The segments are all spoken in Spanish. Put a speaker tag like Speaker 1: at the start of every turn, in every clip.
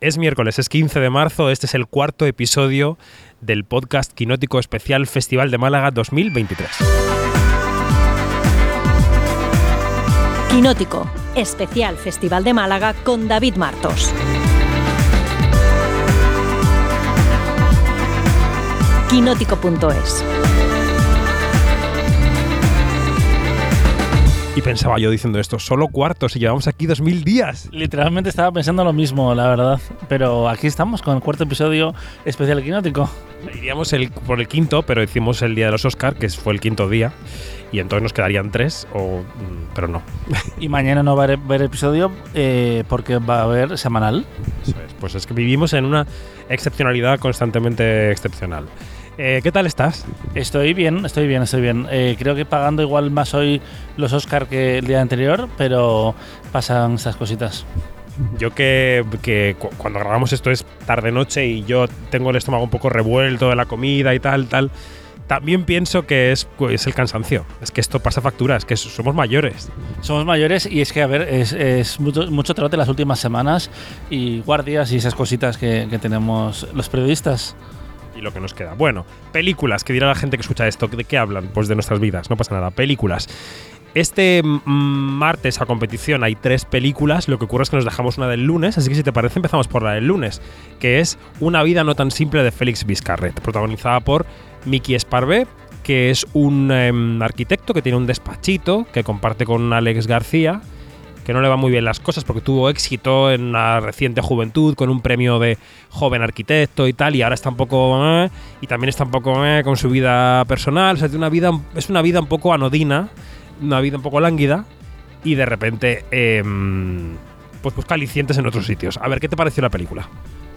Speaker 1: Es miércoles, es 15 de marzo, este es el cuarto episodio del podcast Quinótico Especial Festival de Málaga 2023.
Speaker 2: Quinótico, especial Festival de Málaga con David Martos. Quinótico.es
Speaker 1: Y pensaba yo diciendo esto, solo cuartos y llevamos aquí 2000 días.
Speaker 3: Literalmente estaba pensando lo mismo, la verdad. Pero aquí estamos con el cuarto episodio especial quinótico.
Speaker 1: Iríamos el, por el quinto, pero hicimos el día de los Oscar, que fue el quinto día. Y entonces nos quedarían tres, o, mm, pero no.
Speaker 3: Y mañana no va a haber episodio eh, porque va a haber semanal.
Speaker 1: Eso es, Pues es que vivimos en una excepcionalidad constantemente excepcional. Eh, ¿Qué tal estás?
Speaker 3: Estoy bien, estoy bien, estoy bien. Eh, creo que pagando igual más hoy los Oscar que el día anterior, pero pasan estas cositas.
Speaker 1: Yo que, que cu- cuando grabamos esto es tarde-noche y yo tengo el estómago un poco revuelto de la comida y tal, tal. También pienso que es, es el cansancio. Es que esto pasa factura, es que somos mayores.
Speaker 3: Somos mayores y es que, a ver, es, es mucho, mucho trote las últimas semanas y guardias y esas cositas que, que tenemos los periodistas.
Speaker 1: Y lo que nos queda. Bueno, películas, que dirá la gente que escucha esto. ¿De qué hablan? Pues de nuestras vidas, no pasa nada. Películas. Este martes a competición hay tres películas, lo que ocurre es que nos dejamos una del lunes, así que si te parece empezamos por la del lunes, que es Una vida no tan simple de Félix Vizcarret, protagonizada por Miki Esparvé, que es un em, arquitecto que tiene un despachito que comparte con Alex García, que no le va muy bien las cosas porque tuvo éxito en la reciente juventud con un premio de joven arquitecto y tal, y ahora está un poco. eh, y también está un poco eh, con su vida personal. O sea, una vida, es una vida un poco anodina, una vida un poco lánguida, y de repente. em, pues busca en otros sitios. A ver, ¿qué te pareció la película?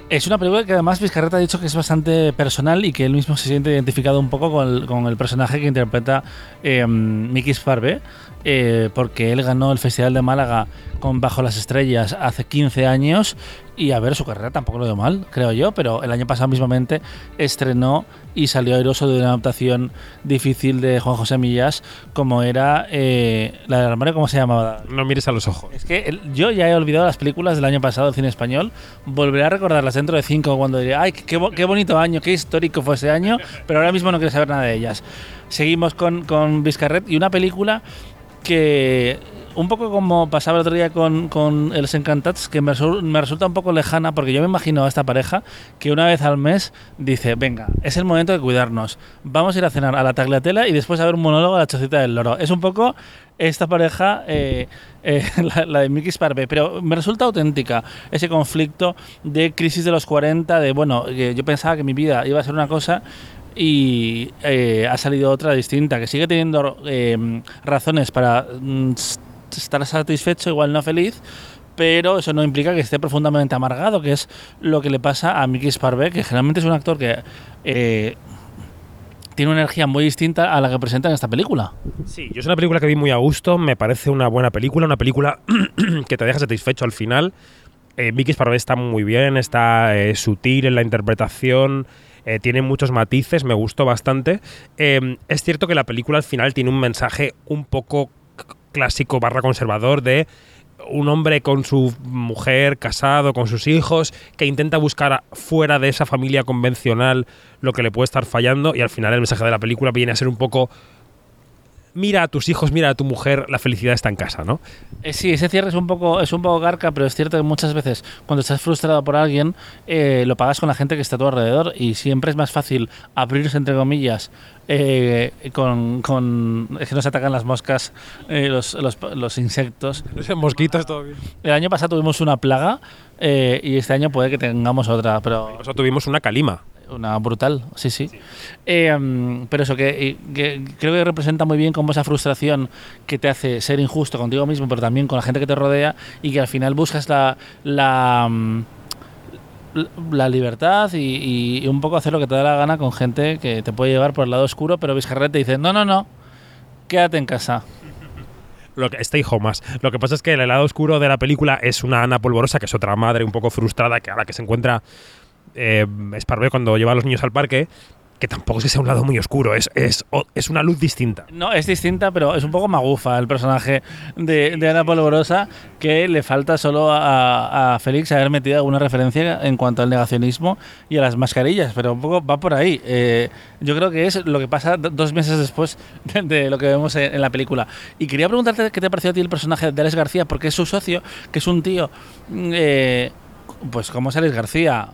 Speaker 3: Es una película que además Vizcarreta ha dicho que es bastante personal y que él mismo se siente identificado un poco con el, personaje que interpreta eh, Miki Sparve, eh, porque él ganó el Festival de Málaga con Bajo las Estrellas hace 15 años y a ver, su carrera tampoco lo dio mal, creo yo, pero el año pasado mismamente estrenó y salió airoso de una adaptación difícil de Juan José Millas como era eh, la del armario, ¿cómo se llamaba?
Speaker 1: No mires a los ojos.
Speaker 3: Es que el- yo ya he olvidado las películas del año pasado del cine español. Volveré a recordarlas dentro de cinco cuando diré, ay, qué, qué bonito año, qué histórico fue ese año, pero ahora mismo no quiero saber nada de ellas. Seguimos con, con Vizcarret y una película que, un poco como pasaba el otro día con, con Els Encantats, que me, me resulta un poco lejana, porque yo me imagino a esta pareja que una vez al mes dice, venga, es el momento de cuidarnos, vamos a ir a cenar a la tagliatela y después a ver un monólogo a la chocita del loro. Es un poco esta pareja, eh, eh, la, de Mickey Sparve, pero me resulta auténtica ese conflicto de crisis de los 40, de, bueno, yo pensaba que mi vida iba a ser una cosa y eh, ha salido otra distinta, que sigue teniendo eh, razones para mm, s- estar satisfecho, igual no feliz, pero eso no implica que esté profundamente amargado, que es lo que le pasa a Mickey Sparve, que generalmente es un actor que eh, tiene una energía muy distinta a la que presenta en esta película.
Speaker 1: Sí, yo es una película que vi muy a gusto, me parece una buena película, una película que te deja satisfecho al final. Eh, Vicky Sparrow está muy bien, está eh, sutil en la interpretación, eh, tiene muchos matices, me gustó bastante. Es cierto que la película al final tiene un mensaje un poco clásico barra conservador de un hombre con su mujer, casado, con sus hijos, que intenta buscar fuera de esa familia convencional lo que le puede estar fallando y al final el mensaje de la película viene a ser un poco mira a tus hijos, mira a tu mujer, la felicidad está en casa, ¿no?
Speaker 3: Eh, sí, ese cierre es un poco es un poco garca, pero es cierto que muchas veces cuando estás frustrado por alguien eh, lo pagas con la gente que está a tu alrededor y siempre es más fácil abrirse entre comillas eh, con, con es que nos atacan las moscas, los, los, los insectos.
Speaker 1: Mosquitos todo bien.
Speaker 3: El año pasado tuvimos una plaga y este año puede que tengamos otra, pero
Speaker 1: Nosotros tuvimos una calima.
Speaker 3: Una brutal, sí, sí. Eh, mm, pero eso, que, creo que representa muy bien como esa frustración que te hace ser injusto contigo mismo, pero también con la gente que te rodea y que al final buscas la, la, mm, la libertad y, un poco hacer lo que te da la gana con gente que te puede llevar por el lado oscuro, pero Vizcarret te dice, no, no, no, quédate en casa.
Speaker 1: Lo que, stay home más. Lo que pasa es que el lado oscuro de la película es una Ana Polvorosa, que es otra madre un poco frustrada, que ahora que se encuentra eh, Sparvé cuando lleva a los niños al parque, que tampoco es que sea un lado muy oscuro, es, es, es una luz distinta.
Speaker 3: No, es distinta, pero es un poco magufa el personaje de, Ana Polvorosa, que le falta solo a, Félix haber metido alguna referencia en cuanto al negacionismo y a las mascarillas, pero un poco va por ahí. Eh, yo creo que es lo que pasa dos meses después de, lo que vemos en, la película. Y quería preguntarte qué te pareció a ti el personaje de Alex García, porque es su socio, que es un tío, mm, eh, pues como es Alex García,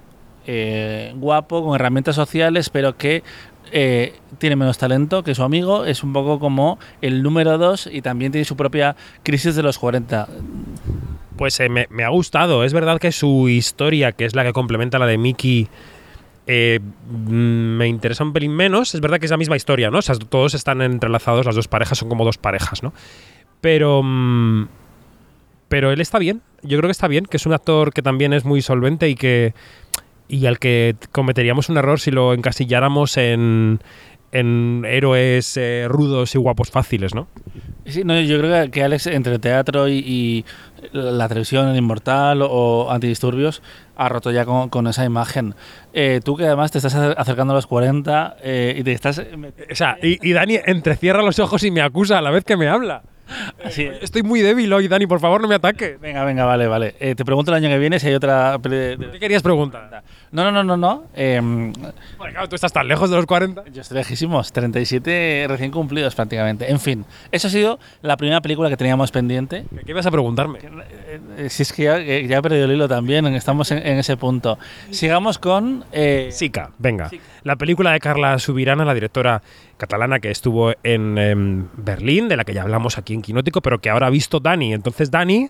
Speaker 3: eh, guapo, con herramientas sociales, pero que eh, tiene menos talento que su amigo, es un poco como el número dos y también tiene su propia crisis de los 40.
Speaker 1: Pues eh, me, ha gustado, es verdad que su historia, que es la que complementa la de Mickey, eh, me interesa un pelín menos, es verdad que es la misma historia, ¿no? O sea, todos están entrelazados, las dos parejas son como dos parejas, ¿no? Pero... Mmm, pero él está bien, yo creo que está bien, que es un actor que también es muy solvente y que y al que cometeríamos un error si lo encasilláramos en, en héroes eh, rudos y guapos fáciles, ¿no?
Speaker 3: Sí, no, yo creo que Alex, entre teatro y, y la televisión, el Inmortal o Antidisturbios, ha roto ya con, con esa imagen. Eh, tú que además te estás acercando a los 40 eh, y te estás...
Speaker 1: O sea, y, y Dani entrecierra los ojos y me acusa a la vez que me habla.
Speaker 3: Así
Speaker 1: Estoy muy débil hoy, Dani, por favor, no me ataques.
Speaker 3: Venga, venga, vale, vale. Eh, te pregunto el año que viene si hay otra.
Speaker 1: ¿Qué querías preguntar?
Speaker 3: No, no, no, no, no. Eh,
Speaker 1: bueno, claro, tú estás tan lejos de los 40.
Speaker 3: Yo estoy lejísimos, 37 recién cumplidos prácticamente. En fin, eso ha sido la primera película que teníamos pendiente.
Speaker 1: ¿Qué ibas a preguntarme?
Speaker 3: Eh, si es que ya, ya, he perdido el hilo también, estamos en, en ese punto. Sigamos con... Eh...
Speaker 1: Sica, venga. Sica. La película de Carla Subirana, la directora catalana que estuvo en, en, Berlín, de la que ya hablamos aquí en Quinótico, pero que ahora ha visto Dani. Entonces Dani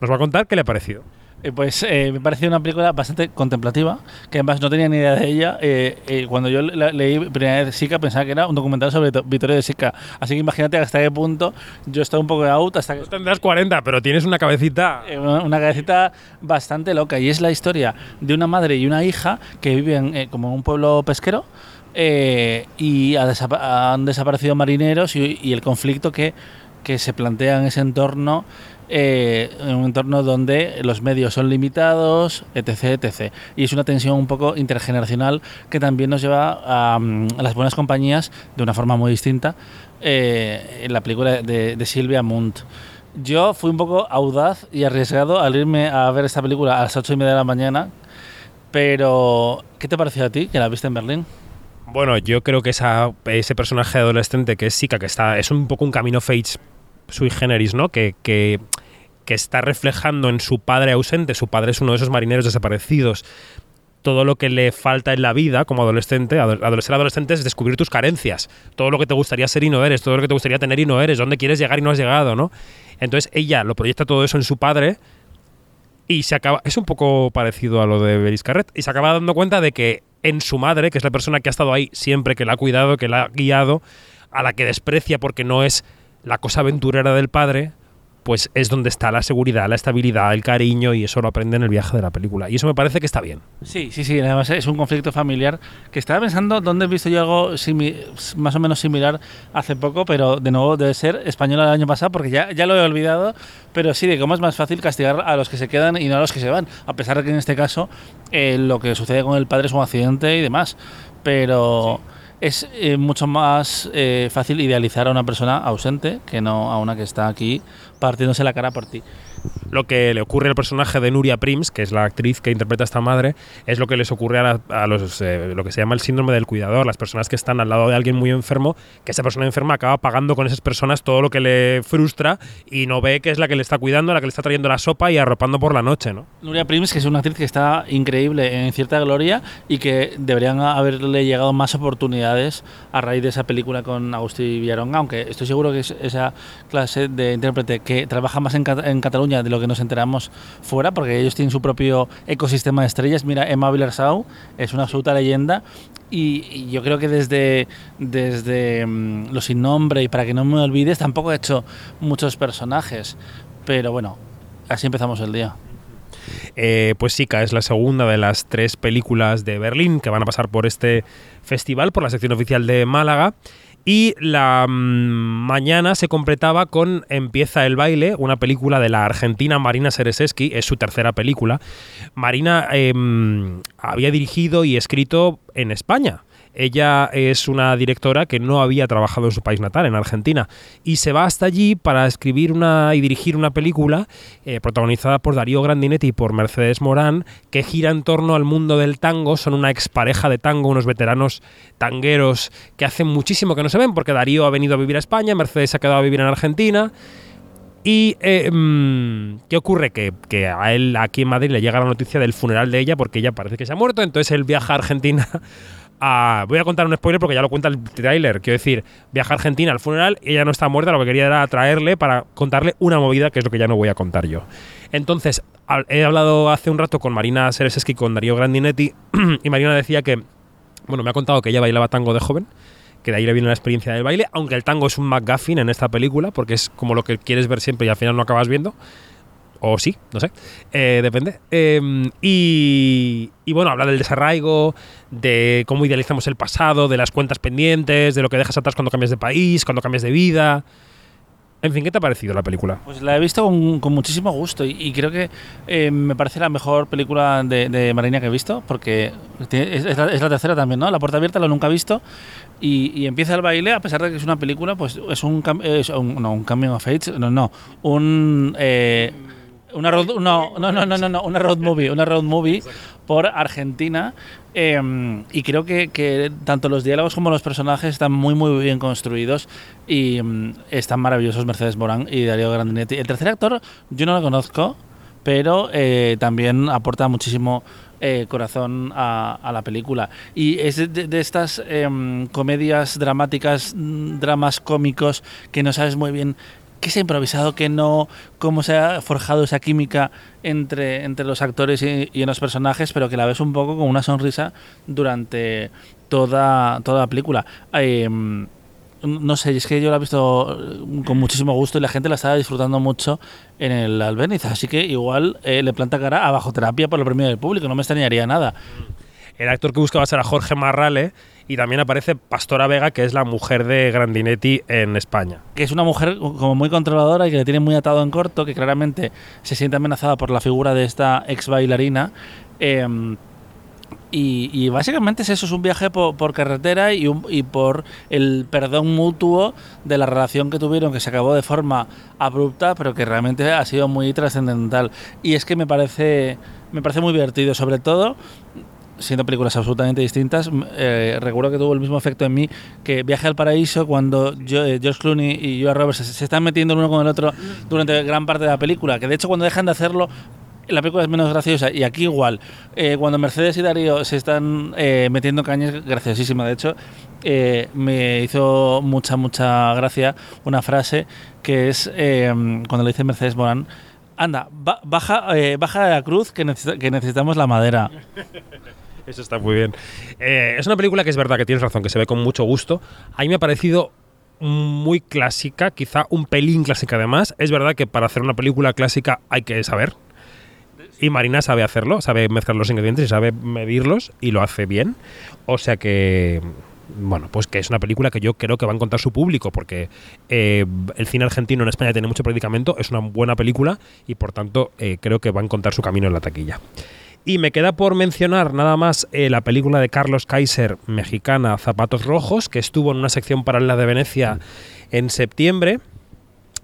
Speaker 1: nos va a contar qué le ha parecido.
Speaker 3: Eh, pues eh, me pareció una película bastante contemplativa, que además no tenía ni idea de ella. Eh, cuando yo la, leí primera vez Sica pensaba que era un documental sobre Vittorio de Sica. Así que imagínate hasta qué punto yo estaba un poco de out hasta que...
Speaker 1: No tendrás 40, pero tienes una cabecita...
Speaker 3: Una, una, cabecita bastante loca. Y es la historia de una madre y una hija que viven como en un pueblo pesquero. Eh, y han desaparecido marineros y, el conflicto que, que se plantea en ese entorno, eh, en un entorno donde los medios son limitados, etc, etc. Y es una tensión un poco intergeneracional que también nos lleva a, a las buenas compañías de una forma muy distinta eh, en la película de, de Silvia Munt. Yo fui un poco audaz y arriesgado al irme a ver esta película a las 8 y media de la mañana, pero ¿qué te pareció a ti que la viste en Berlín?
Speaker 1: Bueno, yo creo que ese personaje adolescente que es Sika, que está, es un poco un camino Fates sui generis, ¿no? Que, que, está reflejando en su padre ausente. Su padre es uno de esos marineros desaparecidos. Todo lo que le falta en la vida como adolescente, adolescente, adolescente es descubrir tus carencias. Todo lo que te gustaría ser y no eres, todo lo que te gustaría tener y no eres, dónde quieres llegar y no has llegado, ¿no? Entonces ella lo proyecta todo eso en su padre y se acaba. Es un poco parecido a lo de Beris Carret. Y se acaba dando cuenta de que en su madre, que es la persona que ha estado ahí siempre, que la ha cuidado, que la ha guiado, a la que desprecia porque no es la cosa aventurera del padre, pues es donde está la seguridad, la estabilidad, el cariño y eso lo aprende en el viaje de la película. Y eso me parece que está bien.
Speaker 3: Sí, sí, sí. Además es un conflicto familiar que estaba pensando dónde he visto yo algo más o menos similar hace poco, pero de nuevo debe ser española del año pasado porque ya, ya lo he olvidado. Pero sí, de cómo es más fácil castigar a los que se quedan y no a los que se van. A pesar de que en este caso eh, lo que sucede con el padre es un accidente y demás. Pero... Sí es eh, mucho más eh, fácil idealizar a una persona ausente que no a una que está aquí partiéndose la cara por ti.
Speaker 1: Lo que le ocurre al personaje de Nuria Prims, que es la actriz que interpreta a esta madre, es lo que les ocurre a, los, eh, lo que se llama el síndrome del cuidador, las personas que están al lado de alguien muy enfermo, que esa persona enferma acaba pagando con esas personas todo lo que le frustra y no ve que es la que le está cuidando, la que le está trayendo la sopa y arropando por la noche, ¿no?
Speaker 3: Nuria Prims, que es una actriz que está increíble en cierta gloria y que deberían haberle llegado más oportunidades a raíz de esa película con Agustín Villaronga, aunque estoy seguro que es esa clase de intérprete que trabaja más en Cataluña de lo que nos enteramos fuera, porque ellos tienen su propio ecosistema de estrellas. Mira, Emma Villarsau es una absoluta leyenda y, yo creo que desde, desde um, Los Sin Nombre y Para que no me olvides tampoco he hecho muchos personajes, pero bueno, así empezamos el día.
Speaker 1: Eh, pues Sika es la segunda de las tres películas de Berlín que van a pasar por este festival, por la sección oficial de Málaga. Y la mmm, mañana se completaba con Empieza el baile, una película de la argentina Marina Sereseski, es su tercera película. Marina eh, había dirigido y escrito en España. Ella es una directora que no había trabajado en su país natal, en Argentina, y se va hasta allí para escribir una y dirigir una película eh, protagonizada por Darío Grandinetti y por Mercedes Morán, que gira en torno al mundo del tango. Son una expareja de tango, unos veteranos tangueros que hacen muchísimo que no se ven, porque Darío ha venido a vivir a España, Mercedes se ha quedado a vivir en Argentina. ¿Y eh, mm, qué ocurre? Que, que, a él aquí en Madrid le llega la noticia del funeral de ella porque ella parece que se ha muerto, entonces él viaja a Argentina Voy a contar un spoiler porque ya lo cuenta el tráiler, quiero decir, viaja a Argentina al funeral, ella no está muerta, lo que quería era traerle para contarle una movida que es lo que ya no voy a contar yo. Entonces, he hablado hace un rato con Marina Sereseski y con Darío Grandinetti y Marina decía que, bueno, me ha contado que ella bailaba tango de joven que de ahí le viene la experiencia del baile, aunque el tango es un McGuffin en esta película, porque es como lo que quieres ver siempre y al final no acabas viendo. O sí, no sé, eh, depende. Eh, y, y, bueno, habla del desarraigo, de cómo idealizamos el pasado, de las cuentas pendientes, de lo que dejas atrás cuando cambias de país, cuando cambias de vida. En fin, ¿qué te ha parecido la película?
Speaker 3: Pues la he visto con, muchísimo gusto y, creo que eh, me parece la mejor película de, de, Marina que he visto, porque es, la, tercera también, ¿no? La puerta abierta lo nunca he visto y, empieza el baile, a pesar de que es una película, pues es un, es no, un coming of age, no, no, un... Eh, una road, no, no, no, no, no, una road movie, una road movie por Argentina. Eh, y creo que, que, tanto los diálogos como los personajes están muy, muy bien construidos y um, están maravillosos Mercedes Morán y Darío Grandinetti. El tercer actor yo no lo conozco, pero eh, también aporta muchísimo eh, corazón a, a, la película. Y es de, de estas eh, comedias dramáticas, dramas cómicos, que no sabes muy bien qué se ha improvisado, qué no, cómo se ha forjado esa química entre, entre los actores y, y, en los personajes, pero que la ves un poco con una sonrisa durante toda, toda la película. Eh, no sé, es que yo la he visto con muchísimo gusto y la gente la estaba disfrutando mucho en el Albeniz, así que igual eh, le planta cara a bajo terapia por el premio del público, no me extrañaría nada.
Speaker 1: El actor que buscaba ser a Jorge Marrale y también aparece Pastora Vega, que es la mujer de Grandinetti en España.
Speaker 3: Que es una mujer como muy controladora y que le tiene muy atado en corto, que claramente se siente amenazada por la figura de esta ex bailarina. Eh, y, básicamente es eso, es un viaje por, carretera y, y, por el perdón mutuo de la relación que tuvieron, que se acabó de forma abrupta, pero que realmente ha sido muy trascendental. Y es que me parece, me parece muy divertido, sobre todo siendo películas absolutamente distintas, eh, recuerdo que tuvo el mismo efecto en mí que Viaje al Paraíso cuando yo, eh, George Clooney y Joe Roberts se, se, están metiendo el uno con el otro durante gran parte de la película, que de hecho cuando dejan de hacerlo la película es menos graciosa y aquí igual. Eh, cuando Mercedes y Darío se están eh, metiendo cañas graciosísima de hecho eh, me hizo mucha mucha gracia una frase que es cuando le dice Mercedes Morán anda ba baja baja de la cruz que, necesita que necesitamos la madera
Speaker 1: eso está muy bien. Eh, es una película que es verdad que tienes razón, que se ve con mucho gusto. A mí me ha parecido muy clásica, quizá un pelín clásica además. Es verdad que para hacer una película clásica hay que saber. Y Marina sabe hacerlo, sabe mezclar los ingredientes y sabe medirlos y lo hace bien. O sea que bueno, pues que es una película que yo creo que va a encontrar su público, porque eh, el cine argentino en España tiene mucho predicamento, es una buena película y por tanto eh, creo que va a encontrar su camino en la taquilla. Y me queda por mencionar nada más eh, la película de Carlos Kaiser, mexicana, Zapatos Rojos, que estuvo en una sección paralela de Venecia en septiembre.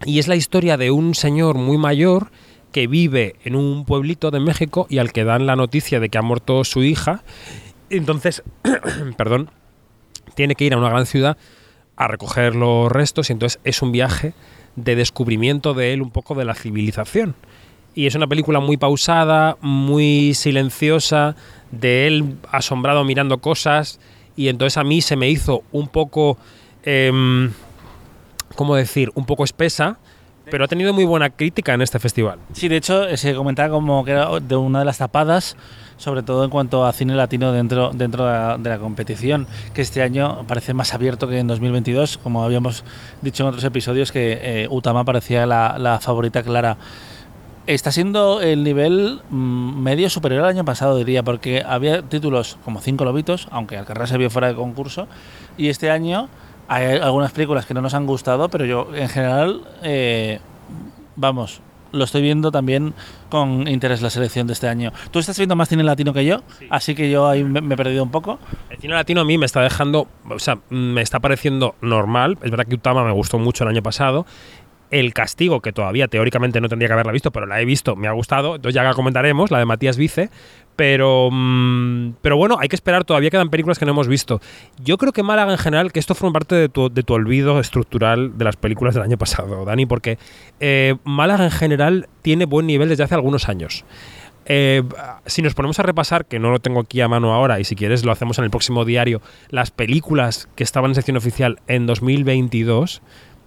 Speaker 1: Y es la historia de un señor muy mayor que vive en un pueblito de México y al que dan la noticia de que ha muerto su hija. Entonces, perdón, tiene que ir a una gran ciudad a recoger los restos y entonces es un viaje de descubrimiento de él un poco de la civilización y es una película muy pausada, muy silenciosa, de él asombrado mirando cosas y entonces a mí se me hizo un poco, eh, ¿cómo decir?, un poco espesa, pero ha tenido muy buena crítica en este festival.
Speaker 3: Sí, de hecho se comentaba como que era de una de las tapadas, sobre todo en cuanto a cine latino dentro, dentro de, la, de la competición, que este año parece más abierto que en 2022, como habíamos dicho en otros episodios, que eh, Utama parecía la, la favorita clara está siendo el nivel medio superior al año pasado, diría, porque había títulos como Cinco Lobitos, aunque Alcarrás se vio fuera de concurso, y este año hay algunas películas que no nos han gustado, pero yo en general, eh, vamos, lo estoy viendo también con interés la selección de este año. Tú estás viendo más cine latino que yo, así que yo ahí me, me he perdido un poco.
Speaker 1: El cine latino a mí me está dejando, o sea, me está pareciendo normal. Es verdad que Utama me gustó mucho el año pasado. El castigo, que todavía teóricamente no tendría que haberla visto, pero la he visto, me ha gustado. Entonces ya la comentaremos, la de Matías Vice. Pero, mm, pero bueno, hay que esperar, todavía quedan películas que no hemos visto. Yo creo que Málaga en general, que esto forma parte de tu, de tu olvido estructural de las películas del año pasado, Dani, porque eh, Málaga en general tiene buen nivel desde hace algunos años. Eh, si nos ponemos a repasar, que no lo tengo aquí a mano ahora, y si quieres lo hacemos en el próximo diario, las películas que estaban en sección oficial en 2022,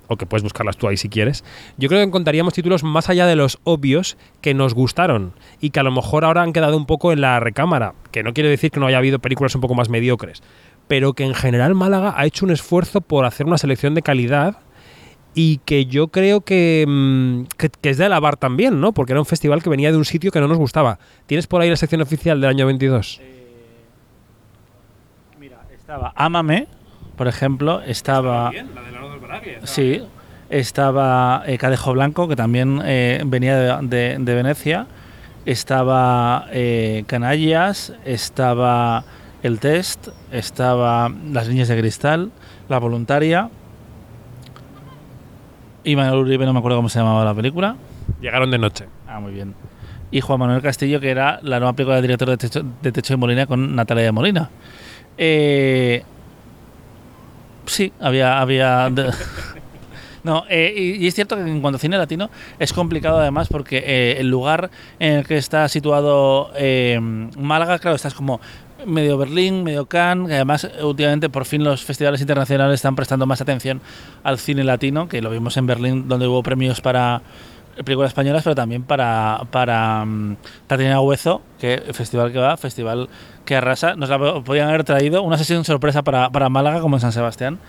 Speaker 1: o que puedes buscarlas tú ahí si quieres, yo creo que encontraríamos títulos más allá de los obvios que nos gustaron y que a lo mejor ahora han quedado un poco en la recámara, que no quiere decir que no haya habido películas un poco más mediocres, pero que en general Málaga ha hecho un esfuerzo por hacer una selección de calidad y que yo creo que, mm, que, es de alabar también, ¿no? Porque era un festival que venía de un sitio que no nos gustaba. ¿Tienes por ahí la sección oficial del año 22?
Speaker 3: Mira, estaba Ámame, por ejemplo, estaba... Sí, estaba eh, Cadejo Blanco, que también eh, venía de, de- de Venecia. Estaba eh, Canallas, estaba El Test, estaba Las Niñas de Cristal, La Voluntaria. Y Manuel Uribe, no me acuerdo cómo se llamaba la película.
Speaker 1: Llegaron de noche.
Speaker 3: Ah, muy bien. Y Juan Manuel Castillo, que era la nueva película del director de Techo de, Techo de Molina con Natalia de Molina. Eh, sí, había. había no, eh, y, es cierto que en cuanto a cine latino es complicado además porque eh, el lugar en el que está situado eh, Málaga, claro, estás como medio Berlín, medio Cannes, que además eh, últimamente por fin los festivales internacionales están prestando más atención al cine latino, que lo vimos en Berlín donde hubo premios para películas españolas, pero también para para mm, Tatiana Huezo, que festival que va, festival que arrasa, nos la po- podían haber traído una sesión sorpresa para, para Málaga como en San Sebastián.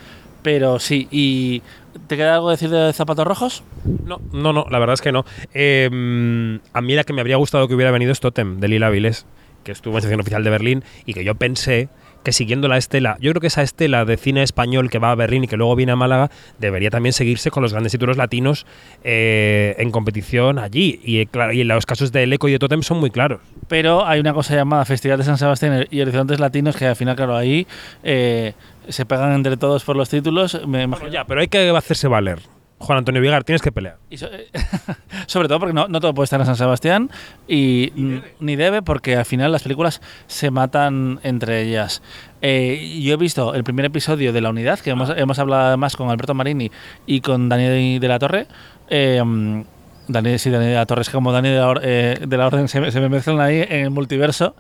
Speaker 3: Pero sí, ¿y te queda algo decir de Zapatos Rojos?
Speaker 1: No, no, no, la verdad es que no. Mm, a mí la que me habría gustado que hubiera venido es Totem, de Lila Viles, que estuvo en sección oficial de Berlín y que yo pensé que siguiendo la estela, yo creo que esa estela de cine español que va a Berlín y que luego viene a Málaga, debería también seguirse con los grandes títulos latinos eh, en competición allí. Y, eh, claro, y los casos de El Eco y de Totem son muy claros.
Speaker 3: Pero hay una cosa llamada Festival de San Sebastián y Horizontes Latinos que al final, claro, ahí eh, se pegan entre todos por los títulos. Me imagino.
Speaker 1: Bueno, ya, pero hay que hacerse valer. Juan Antonio Vigar, tienes que pelear.
Speaker 3: Y so- sobre todo porque no, no todo puede estar en San Sebastián y ni debe. porque al final las películas se matan entre ellas. Eh, yo he visto el primer episodio de La Unidad, que hemos, hemos hablado además con Alberto Marini y con Daniel de la Torre. Eh, mm, Dani, sí, Dani de la Torre es como Dani de la, Or- eh, de la Orden, se, me- se me mezclan ahí en el multiverso.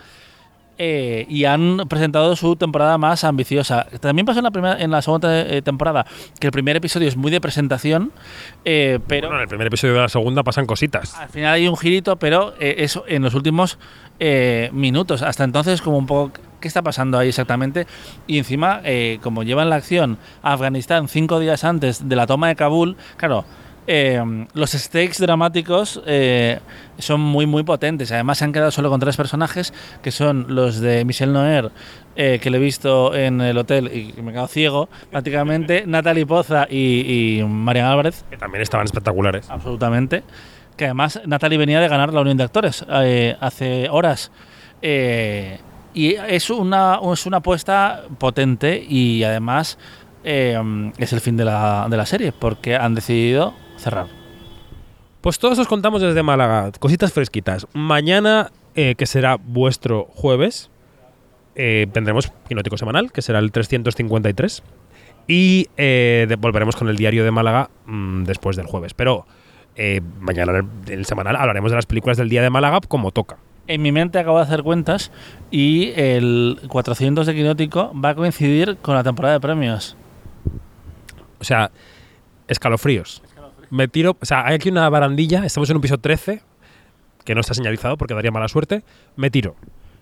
Speaker 3: Eh, y han presentado su temporada más ambiciosa. También pasó en la, primera, en la segunda eh, temporada que el primer episodio es muy de presentación, eh, pero
Speaker 1: Bueno, en el primer episodio de la segunda pasan cositas.
Speaker 3: al final hay un girito, pero eh, eso en los últimos eh, minutos. Hasta entonces, como un poco, ¿qué está pasando ahí exactamente? Y encima, eh, como llevan la acción a Afganistán cinco días antes de la toma de Kabul, claro. Eh, los stakes dramáticos eh, son muy muy potentes. Además se han quedado solo con tres personajes, que son los de Michel Noer, eh, que le he visto en el hotel y me he quedado ciego, prácticamente, Natalie Poza y, y Marian Álvarez,
Speaker 1: Que también estaban espectaculares.
Speaker 3: absolutamente. Que además Natalie venía de ganar la Unión de Actores eh, hace horas. Y es una, es una apuesta potente y además es el fin de la, de la serie porque han decidido cerrar.
Speaker 1: Pues todos os contamos desde Málaga, cositas fresquitas. Mañana, eh, que será vuestro jueves, eh, tendremos Quinótico Semanal, que será el 353. Y eh, de- volveremos con el diario de Málaga mm, después del jueves. Pero mañana en el, el semanal hablaremos de las películas del día de Málaga como toca.
Speaker 3: En mi mente acabo de hacer cuentas y el 400 de Quinótico va a coincidir con la temporada de premios.
Speaker 1: O sea, escalofríos. Me tiro. O sea, hay aquí una barandilla. Estamos en un piso 13, que no está señalizado porque daría mala suerte. Me tiro.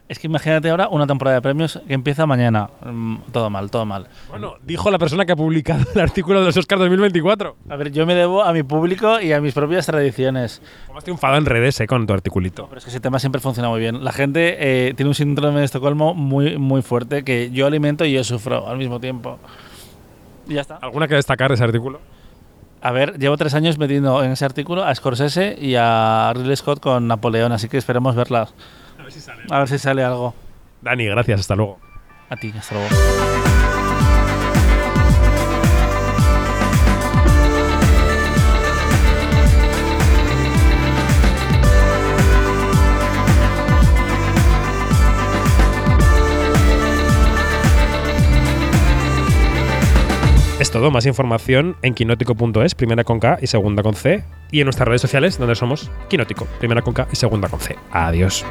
Speaker 3: Es que imagínate ahora una temporada de premios que empieza mañana. Mm, todo mal, todo mal.
Speaker 1: Bueno, dijo la persona que ha publicado el artículo de los Oscars 2024.
Speaker 3: A ver, yo me debo a mi público y a mis propias tradiciones.
Speaker 1: Como has triunfado en redes, eh, con tu articulito.
Speaker 3: Pero es que ese tema siempre funciona muy bien. La gente eh, tiene un síndrome de Estocolmo muy, muy fuerte que yo alimento y yo sufro al mismo tiempo. Y ya está.
Speaker 1: ¿Alguna que destacar de ese artículo?
Speaker 3: A ver, llevo tres años metiendo en ese artículo a Scorsese y a Ridley Scott con Napoleón, así que esperemos verla.
Speaker 1: A ver si sale.
Speaker 3: A ver si sale algo.
Speaker 1: Dani, gracias, hasta luego.
Speaker 3: A ti, hasta luego.
Speaker 1: Más información en quinótico.es, primera con K y segunda con C, y en nuestras redes sociales donde somos Quinótico, primera con K y segunda con C. Adiós.